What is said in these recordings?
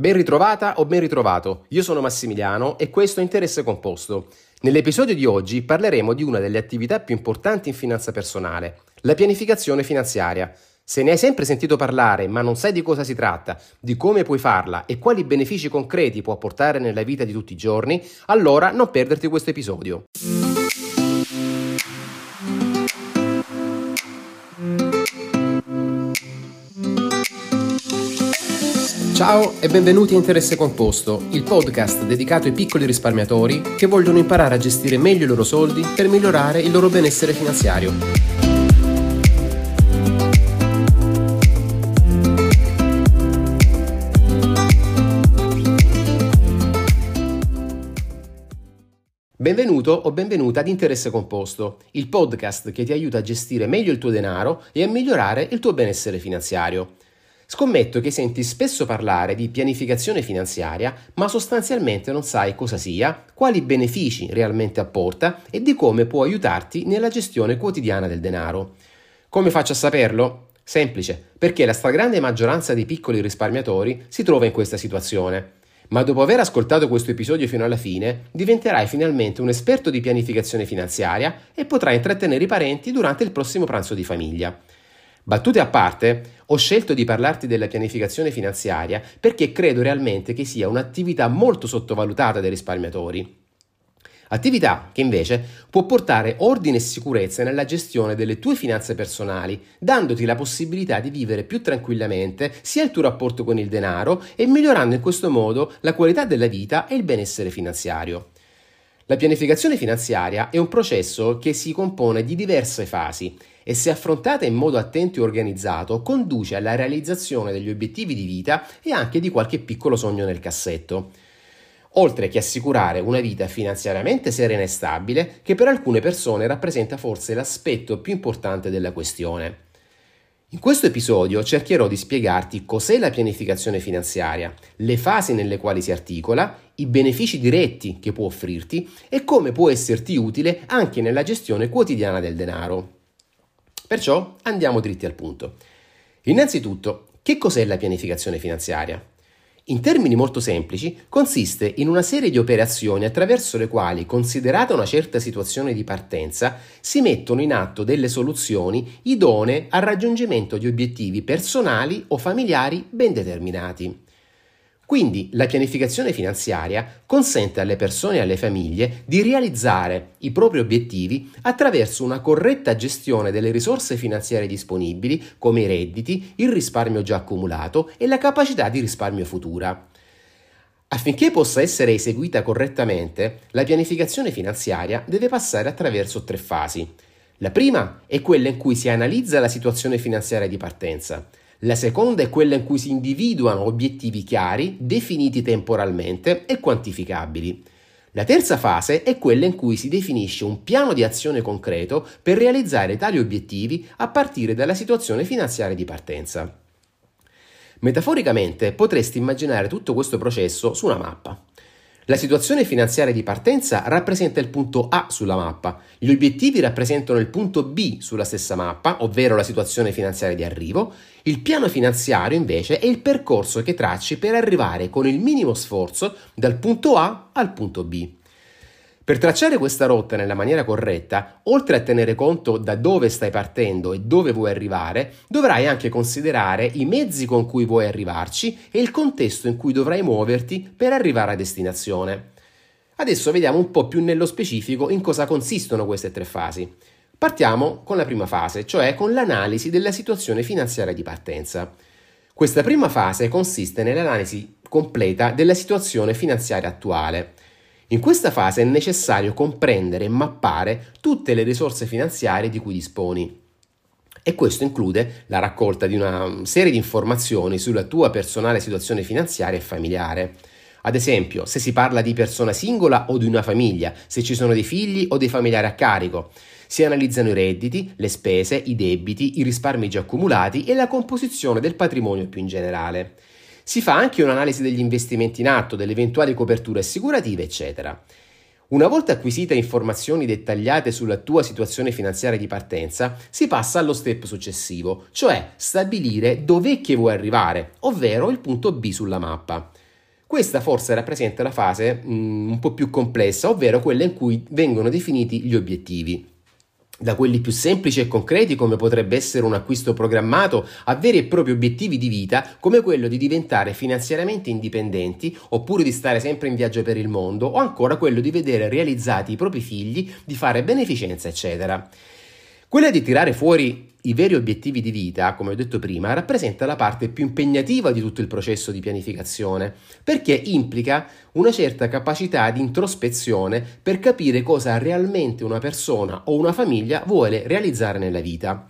Ben ritrovata o ben ritrovato, io sono Massimiliano e questo è Interesse Composto. Nell'episodio di oggi parleremo di una delle attività più importanti in finanza personale, la pianificazione finanziaria. Se ne hai sempre sentito parlare ma non sai di cosa si tratta, di come puoi farla e quali benefici concreti può portare nella vita di tutti i giorni, allora non perderti questo episodio. Ciao e benvenuti a Interesse Composto, il podcast dedicato ai piccoli risparmiatori che vogliono imparare a gestire meglio i loro soldi per migliorare il loro benessere finanziario. Benvenuto o benvenuta ad Interesse Composto, il podcast che ti aiuta a gestire meglio il tuo denaro e a migliorare il tuo benessere finanziario. Scommetto che senti spesso parlare di pianificazione finanziaria, ma sostanzialmente non sai cosa sia, quali benefici realmente apporta e di come può aiutarti nella gestione quotidiana del denaro. Come faccio a saperlo? Semplice, perché la stragrande maggioranza dei piccoli risparmiatori si trova in questa situazione. Ma dopo aver ascoltato questo episodio fino alla fine, diventerai finalmente un esperto di pianificazione finanziaria e potrai intrattenere i parenti durante il prossimo pranzo di famiglia. Battute a parte, ho scelto di parlarti della pianificazione finanziaria perché credo realmente che sia un'attività molto sottovalutata dai risparmiatori. Attività che invece può portare ordine e sicurezza nella gestione delle tue finanze personali, dandoti la possibilità di vivere più tranquillamente sia il tuo rapporto con il denaro e migliorando in questo modo la qualità della vita e il benessere finanziario. La pianificazione finanziaria è un processo che si compone di diverse fasi e se affrontata in modo attento e organizzato conduce alla realizzazione degli obiettivi di vita e anche di qualche piccolo sogno nel cassetto. Oltre che assicurare una vita finanziariamente serena e stabile, che per alcune persone rappresenta forse l'aspetto più importante della questione. In questo episodio cercherò di spiegarti cos'è la pianificazione finanziaria, le fasi nelle quali si articola, i benefici diretti che può offrirti e come può esserti utile anche nella gestione quotidiana del denaro. Perciò andiamo dritti al punto. Innanzitutto, che cos'è la pianificazione finanziaria? In termini molto semplici, consiste in una serie di operazioni attraverso le quali, considerata una certa situazione di partenza, si mettono in atto delle soluzioni idonee al raggiungimento di obiettivi personali o familiari ben determinati. Quindi la pianificazione finanziaria consente alle persone e alle famiglie di realizzare i propri obiettivi attraverso una corretta gestione delle risorse finanziarie disponibili, come i redditi, il risparmio già accumulato e la capacità di risparmio futura. Affinché possa essere eseguita correttamente, la pianificazione finanziaria deve passare attraverso tre fasi. La prima è quella in cui si analizza la situazione finanziaria di partenza. La seconda è quella in cui si individuano obiettivi chiari, definiti temporalmente e quantificabili. La terza fase è quella in cui si definisce un piano di azione concreto per realizzare tali obiettivi a partire dalla situazione finanziaria di partenza. Metaforicamente potresti immaginare tutto questo processo su una mappa. La situazione finanziaria di partenza rappresenta il punto A sulla mappa, gli obiettivi rappresentano il punto B sulla stessa mappa, ovvero la situazione finanziaria di arrivo, il piano finanziario invece è il percorso che tracci per arrivare con il minimo sforzo dal punto A al punto B. Per tracciare questa rotta nella maniera corretta, oltre a tenere conto da dove stai partendo e dove vuoi arrivare, dovrai anche considerare i mezzi con cui vuoi arrivarci e il contesto in cui dovrai muoverti per arrivare a destinazione. Adesso vediamo un po' più nello specifico in cosa consistono queste tre fasi. Partiamo con la prima fase, cioè con l'analisi della situazione finanziaria di partenza. Questa prima fase consiste nell'analisi completa della situazione finanziaria attuale. In questa fase è necessario comprendere e mappare tutte le risorse finanziarie di cui disponi. E questo include la raccolta di una serie di informazioni sulla tua personale situazione finanziaria e familiare. Ad esempio, se si parla di persona singola o di una famiglia, se ci sono dei figli o dei familiari a carico. Si analizzano i redditi, le spese, i debiti, i risparmi già accumulati e la composizione del patrimonio più in generale. Si fa anche un'analisi degli investimenti in atto, delle eventuali coperture assicurative, eccetera. Una volta acquisite informazioni dettagliate sulla tua situazione finanziaria di partenza, si passa allo step successivo, cioè stabilire dov'è che vuoi arrivare, ovvero il punto B sulla mappa. Questa forse rappresenta la fase mm, un po' più complessa, ovvero quella in cui vengono definiti gli obiettivi da quelli più semplici e concreti come potrebbe essere un acquisto programmato a veri e propri obiettivi di vita come quello di diventare finanziariamente indipendenti oppure di stare sempre in viaggio per il mondo o ancora quello di vedere realizzati i propri figli, di fare beneficenza eccetera. Quella di tirare fuori i veri obiettivi di vita, come ho detto prima, rappresenta la parte più impegnativa di tutto il processo di pianificazione, perché implica una certa capacità di introspezione per capire cosa realmente una persona o una famiglia vuole realizzare nella vita.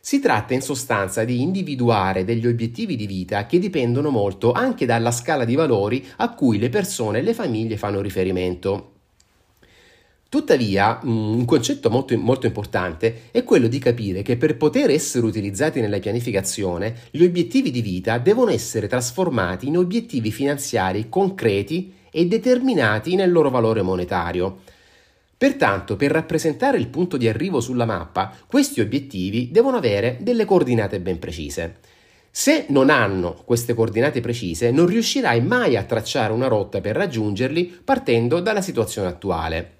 Si tratta in sostanza di individuare degli obiettivi di vita che dipendono molto anche dalla scala di valori a cui le persone e le famiglie fanno riferimento. Tuttavia, mm, un concetto molto, molto, importante è quello di capire che per poter essere utilizzati nella pianificazione, gli obiettivi di vita devono essere trasformati in obiettivi finanziari concreti e determinati nel loro valore monetario. Pertanto, per rappresentare il punto di arrivo sulla mappa, questi obiettivi devono avere delle coordinate ben precise. Se non hanno queste coordinate precise, non riuscirai mai a tracciare una rotta per raggiungerli partendo dalla situazione attuale.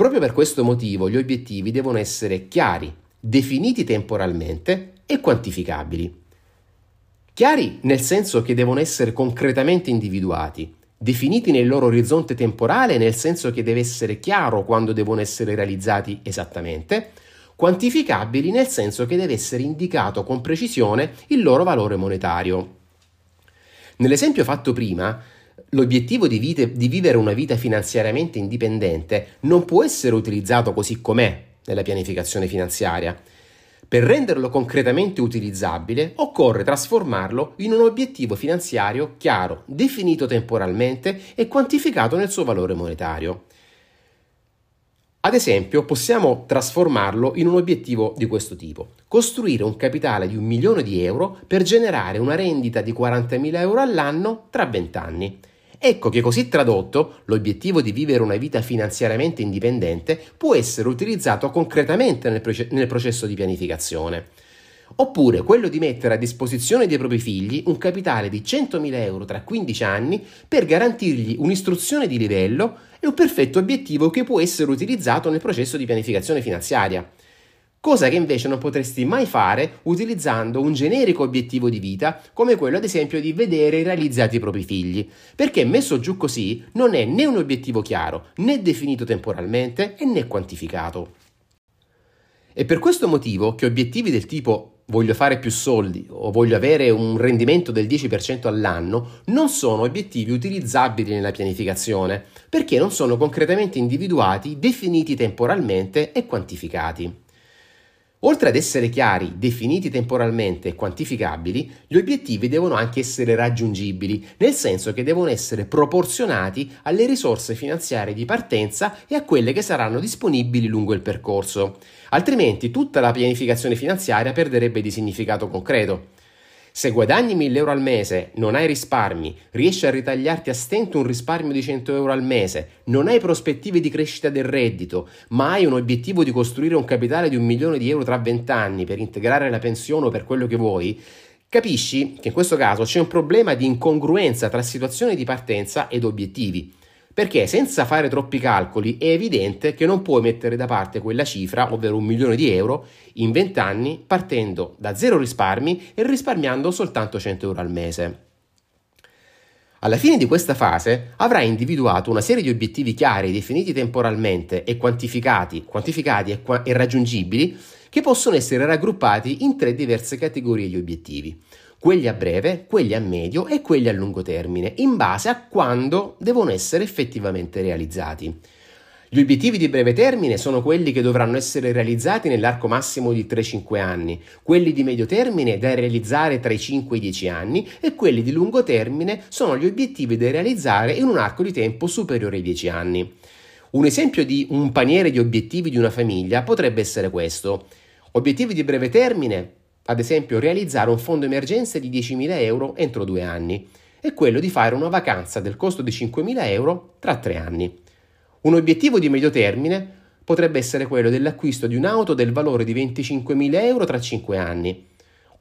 Proprio per questo motivo gli obiettivi devono essere chiari, definiti temporalmente e quantificabili. Chiari nel senso che devono essere concretamente individuati, definiti nel loro orizzonte temporale nel senso che deve essere chiaro quando devono essere realizzati esattamente, quantificabili nel senso che deve essere indicato con precisione il loro valore monetario. Nell'esempio fatto prima, L'obiettivo di, vite, di, vivere una vita finanziariamente indipendente non può essere utilizzato così com'è nella pianificazione finanziaria. Per renderlo concretamente utilizzabile occorre trasformarlo in un obiettivo finanziario chiaro, definito temporalmente e quantificato nel suo valore monetario. Ad esempio, possiamo trasformarlo in un obiettivo di questo tipo. Costruire un capitale di un milione di euro per generare una rendita di 40.000 euro all'anno tra 20 anni. Ecco che così tradotto, l'obiettivo di vivere una vita finanziariamente indipendente può essere utilizzato concretamente nel, proce- nel processo di pianificazione. Oppure quello di mettere a disposizione dei propri figli un capitale di 100.000 euro tra 15 anni per garantirgli un'istruzione di livello e un perfetto obiettivo che può essere utilizzato nel processo di pianificazione finanziaria cosa che invece non potresti mai fare utilizzando un generico obiettivo di vita come quello ad esempio di vedere realizzati i propri figli, perché messo giù così non è né un obiettivo chiaro, né definito temporalmente e né quantificato. È per questo motivo che obiettivi del tipo voglio fare più soldi o voglio avere un rendimento del 10% all'anno non sono obiettivi utilizzabili nella pianificazione, perché non sono concretamente individuati, definiti temporalmente e quantificati. Oltre ad essere chiari, definiti temporalmente e quantificabili, gli obiettivi devono anche essere raggiungibili, nel senso che devono essere proporzionati alle risorse finanziarie di partenza e a quelle che saranno disponibili lungo il percorso. Altrimenti tutta la pianificazione finanziaria perderebbe di significato concreto. Se guadagni 1000 euro al mese, non hai risparmi, riesci a ritagliarti a stento un risparmio di 100 euro al mese, non hai prospettive di crescita del reddito, ma hai un obiettivo di costruire un capitale di un milione di euro tra 20 anni per integrare la pensione o per quello che vuoi, capisci che in questo caso c'è un problema di incongruenza tra situazione di partenza ed obiettivi. Perché senza fare troppi calcoli è evidente che non puoi mettere da parte quella cifra, ovvero un milione di euro, in 20 anni partendo da zero risparmi e risparmiando soltanto 100 euro al mese. Alla fine di questa fase avrai individuato una serie di obiettivi chiari, definiti temporalmente e quantificati, quantificati e, qua- e raggiungibili, che possono essere raggruppati in tre diverse categorie di obiettivi quelli a breve, quelli a medio e quelli a lungo termine, in base a quando devono essere effettivamente realizzati. Gli obiettivi di breve termine sono quelli che dovranno essere realizzati nell'arco massimo di 3-5 anni, quelli di medio termine da realizzare tra i 5 e i 10 anni e quelli di lungo termine sono gli obiettivi da realizzare in un arco di tempo superiore ai 10 anni. Un esempio di un paniere di obiettivi di una famiglia potrebbe essere questo. Obiettivi di breve termine ad esempio realizzare un fondo emergenze di 10.000 euro entro due anni e quello di fare una vacanza del costo di 5.000 euro tra tre anni. Un obiettivo di medio termine potrebbe essere quello dell'acquisto di un'auto del valore di 25.000 euro tra 5 anni,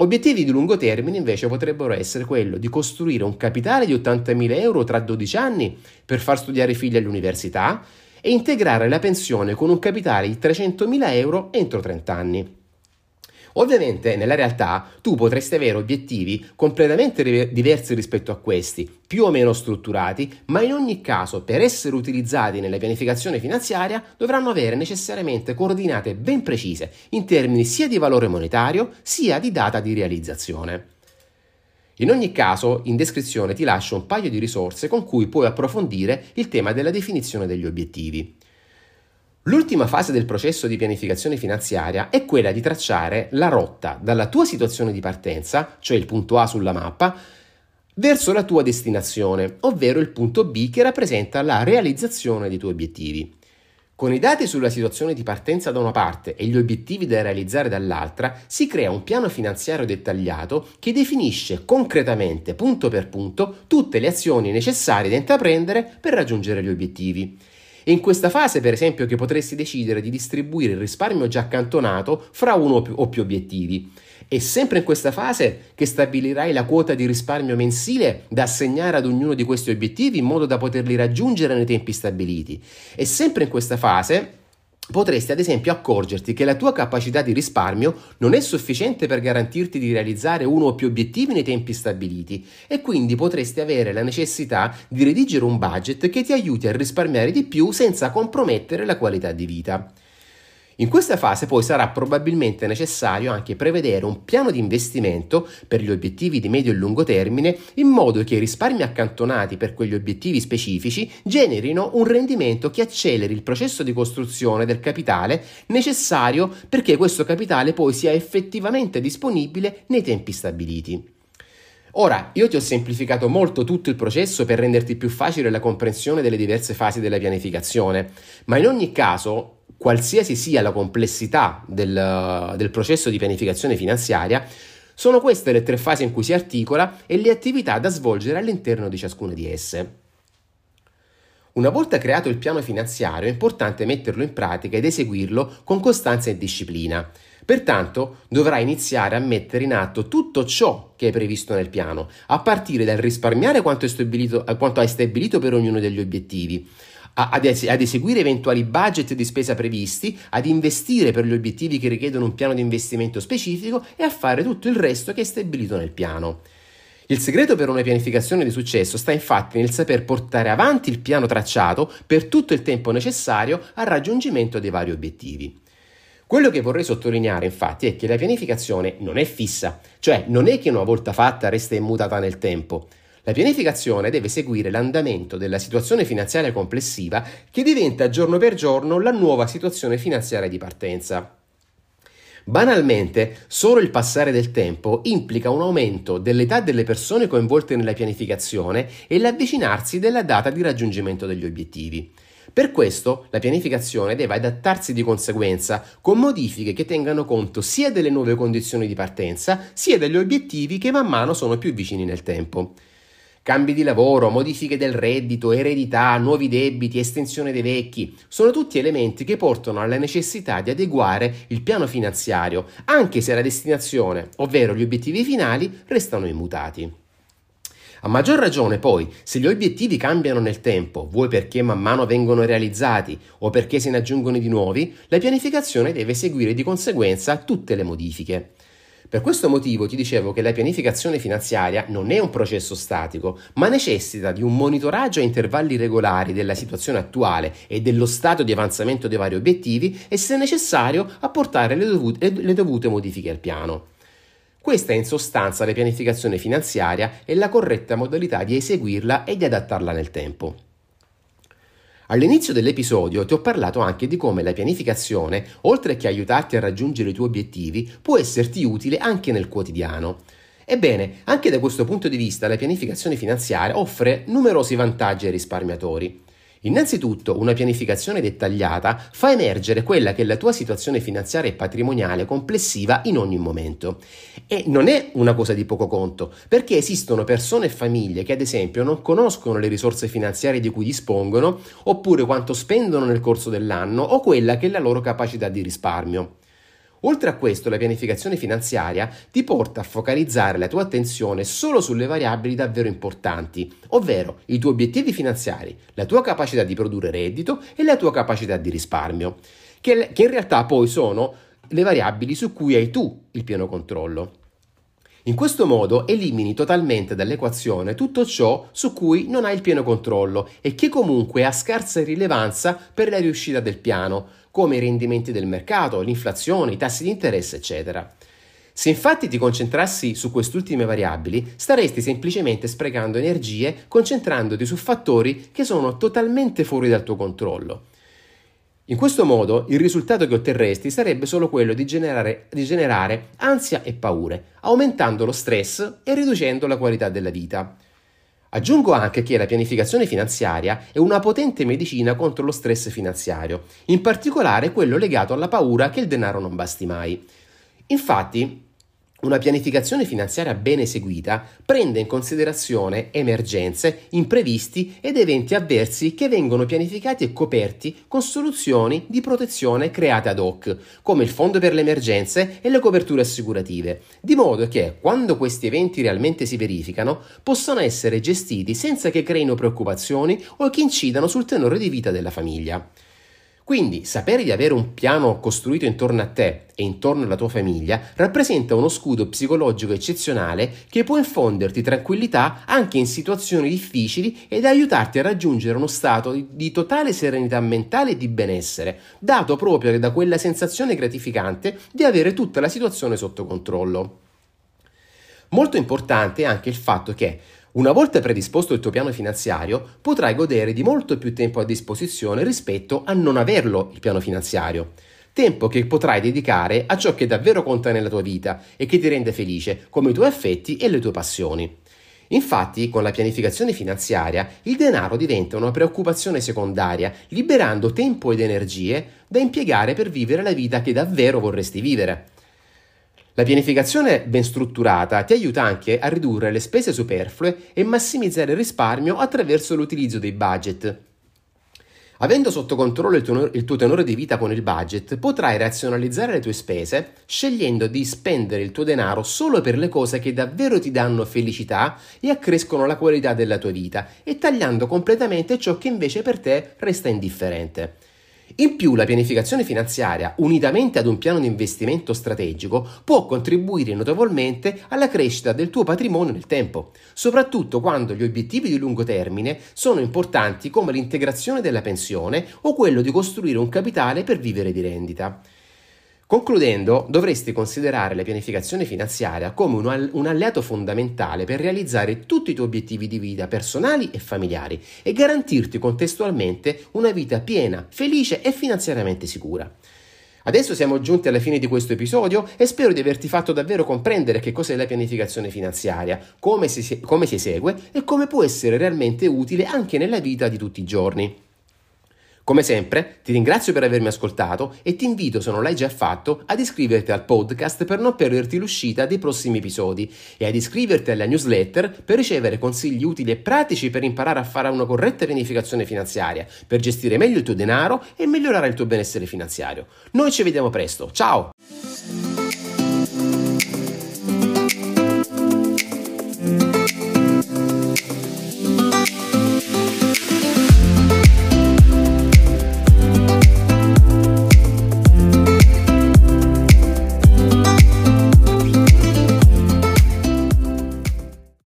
Obiettivi di lungo termine invece potrebbero essere quello di costruire un capitale di 80.000 euro tra 12 anni per far studiare i figli all'università e integrare la pensione con un capitale di 300.000 euro entro 30 anni. Ovviamente nella realtà tu potresti avere obiettivi completamente diversi rispetto a questi, più o meno strutturati, ma in ogni caso per essere utilizzati nella pianificazione finanziaria dovranno avere necessariamente coordinate ben precise in termini sia di valore monetario sia di data di realizzazione. In ogni caso, in descrizione ti lascio un paio di risorse con cui puoi approfondire il tema della definizione degli obiettivi. L'ultima fase del processo di pianificazione finanziaria è quella di tracciare la rotta dalla tua situazione di partenza, cioè il punto A sulla mappa, verso la tua destinazione, ovvero il punto B che rappresenta la realizzazione dei tuoi obiettivi. Con i dati sulla situazione di partenza da una parte e gli obiettivi da realizzare dall'altra, si crea un piano finanziario dettagliato che definisce concretamente, punto per punto, tutte le azioni necessarie da intraprendere per raggiungere gli obiettivi. È in questa fase, per esempio, che potresti decidere di distribuire il risparmio già accantonato fra uno o più, obiettivi. È sempre in questa fase che stabilirai la quota di risparmio mensile da assegnare ad ognuno di questi obiettivi in modo da poterli raggiungere nei tempi stabiliti. È sempre in questa fase potresti ad esempio accorgerti che la tua capacità di risparmio non è sufficiente per garantirti di realizzare uno o più obiettivi nei tempi stabiliti e quindi potresti avere la necessità di redigere un budget che ti aiuti a risparmiare di più senza compromettere la qualità di vita. In questa fase poi sarà probabilmente necessario anche prevedere un piano di investimento per gli obiettivi di medio e lungo termine in modo che i risparmi accantonati per quegli obiettivi specifici generino un rendimento che acceleri il processo di costruzione del capitale necessario perché questo capitale poi sia effettivamente disponibile nei tempi stabiliti. Ora, io ti ho semplificato molto tutto il processo per renderti più facile la comprensione delle diverse fasi della pianificazione, ma in ogni caso qualsiasi sia la complessità del, del processo di pianificazione finanziaria, sono queste le tre fasi in cui si articola e le attività da svolgere all'interno di ciascuna di esse. Una volta creato il piano finanziario è importante metterlo in pratica ed eseguirlo con costanza e disciplina. Pertanto dovrai iniziare a mettere in atto tutto ciò che è previsto nel piano, a partire dal risparmiare quanto, quanto hai stabilito per ognuno degli obiettivi, ad, eseguire eventuali budget di spesa previsti, ad investire per gli obiettivi che richiedono un piano di investimento specifico e a fare tutto il resto che è stabilito nel piano. Il segreto per una pianificazione di successo sta infatti nel saper portare avanti il piano tracciato per tutto il tempo necessario al raggiungimento dei vari obiettivi. Quello che vorrei sottolineare infatti è che la pianificazione non è fissa, cioè non è che una volta fatta resta immutata nel tempo. La pianificazione deve seguire l'andamento della situazione finanziaria complessiva che diventa giorno per giorno la nuova situazione finanziaria di partenza. Banalmente, solo il passare del tempo implica un aumento dell'età delle persone coinvolte nella pianificazione e l'avvicinarsi della data di raggiungimento degli obiettivi. Per questo la pianificazione deve adattarsi di conseguenza con modifiche che tengano conto sia delle nuove condizioni di partenza sia degli obiettivi che man mano sono più vicini nel tempo. Cambi di lavoro, modifiche del reddito, eredità, nuovi debiti, estensione dei vecchi, sono tutti elementi che portano alla necessità di adeguare il piano finanziario, anche se la destinazione, ovvero gli obiettivi finali, restano immutati. A maggior ragione poi, se gli obiettivi cambiano nel tempo, vuoi perché man mano vengono realizzati o perché se ne aggiungono di nuovi, la pianificazione deve seguire di conseguenza tutte le modifiche. Per questo motivo ti dicevo che la pianificazione finanziaria non è un processo statico, ma necessita di un monitoraggio a intervalli regolari della situazione attuale e dello stato di avanzamento dei vari obiettivi e se necessario apportare le dovute, le dovute modifiche al piano. Questa è in sostanza la pianificazione finanziaria e la corretta modalità di eseguirla e di adattarla nel tempo. All'inizio dell'episodio ti ho parlato anche di come la pianificazione, oltre che aiutarti a raggiungere i tuoi obiettivi, può esserti utile anche nel quotidiano. Ebbene, anche da questo punto di vista la pianificazione finanziaria offre numerosi vantaggi ai risparmiatori. Innanzitutto, una pianificazione dettagliata fa emergere quella che è la tua situazione finanziaria e patrimoniale complessiva in ogni momento. E non è una cosa di poco conto, perché esistono persone e famiglie che ad esempio non conoscono le risorse finanziarie di cui dispongono, oppure quanto spendono nel corso dell'anno o quella che è la loro capacità di risparmio. Oltre a questo, la pianificazione finanziaria ti porta a focalizzare la tua attenzione solo sulle variabili davvero importanti, ovvero i tuoi obiettivi finanziari, la tua capacità di produrre reddito e la tua capacità di risparmio, che, in realtà poi sono le variabili su cui hai tu il pieno controllo. In questo modo elimini totalmente dall'equazione tutto ciò su cui non hai il pieno controllo e che comunque ha scarsa rilevanza per la riuscita del piano, come i rendimenti del mercato, l'inflazione, i tassi di interesse, eccetera. Se infatti ti concentrassi su queste ultime variabili, staresti semplicemente sprecando energie concentrandoti su fattori che sono totalmente fuori dal tuo controllo. In questo modo il risultato che otterresti sarebbe solo quello di generare, di generare ansia e paure, aumentando lo stress e riducendo la qualità della vita. Aggiungo anche che la pianificazione finanziaria è una potente medicina contro lo stress finanziario, in particolare quello legato alla paura che il denaro non basti mai. Infatti, una pianificazione finanziaria ben eseguita prende in considerazione emergenze, imprevisti ed eventi avversi che vengono pianificati e coperti con soluzioni di protezione create ad hoc, come il fondo per le emergenze e le coperture assicurative, di modo che quando questi eventi realmente si verificano possano essere gestiti senza che creino preoccupazioni o che incidano sul tenore di vita della famiglia. Quindi sapere di avere un piano costruito intorno a te e intorno alla tua famiglia rappresenta uno scudo psicologico eccezionale che può infonderti tranquillità anche in situazioni difficili ed aiutarti a raggiungere uno stato di totale serenità mentale e di benessere, dato proprio da quella sensazione gratificante di avere tutta la situazione sotto controllo. Molto importante è anche il fatto che una volta predisposto il tuo piano finanziario, potrai godere di molto più tempo a disposizione rispetto a non averlo il piano finanziario. Tempo che potrai dedicare a ciò che davvero conta nella tua vita e che ti rende felice, come i tuoi affetti e le tue passioni. Infatti, con la pianificazione finanziaria, il denaro diventa una preoccupazione secondaria, liberando tempo ed energie da impiegare per vivere la vita che davvero vorresti vivere. La pianificazione ben strutturata ti aiuta anche a ridurre le spese superflue e massimizzare il risparmio attraverso l'utilizzo dei budget. Avendo sotto controllo il tuo, il tuo, tenore di vita con il budget, potrai razionalizzare le tue spese scegliendo di spendere il tuo denaro solo per le cose che davvero ti danno felicità e accrescono la qualità della tua vita e tagliando completamente ciò che invece per te resta indifferente. In più, la pianificazione finanziaria, unitamente ad un piano di investimento strategico, può contribuire notevolmente alla crescita del tuo patrimonio nel tempo, soprattutto quando gli obiettivi di lungo termine sono importanti come l'integrazione della pensione o quello di costruire un capitale per vivere di rendita. Concludendo, dovresti considerare la pianificazione finanziaria come un, alleato fondamentale per realizzare tutti i tuoi obiettivi di vita personali e familiari e garantirti contestualmente una vita piena, felice e finanziariamente sicura. Adesso siamo giunti alla fine di questo episodio e spero di averti fatto davvero comprendere che cos'è la pianificazione finanziaria, come si, come si esegue e come può essere realmente utile anche nella vita di tutti i giorni. Come sempre, ti ringrazio per avermi ascoltato e ti invito, se non l'hai già fatto, ad iscriverti al podcast per non perderti l'uscita dei prossimi episodi e ad iscriverti alla newsletter per ricevere consigli utili e pratici per imparare a fare una corretta pianificazione finanziaria, per gestire meglio il tuo denaro e migliorare il tuo benessere finanziario. Noi ci vediamo presto, ciao!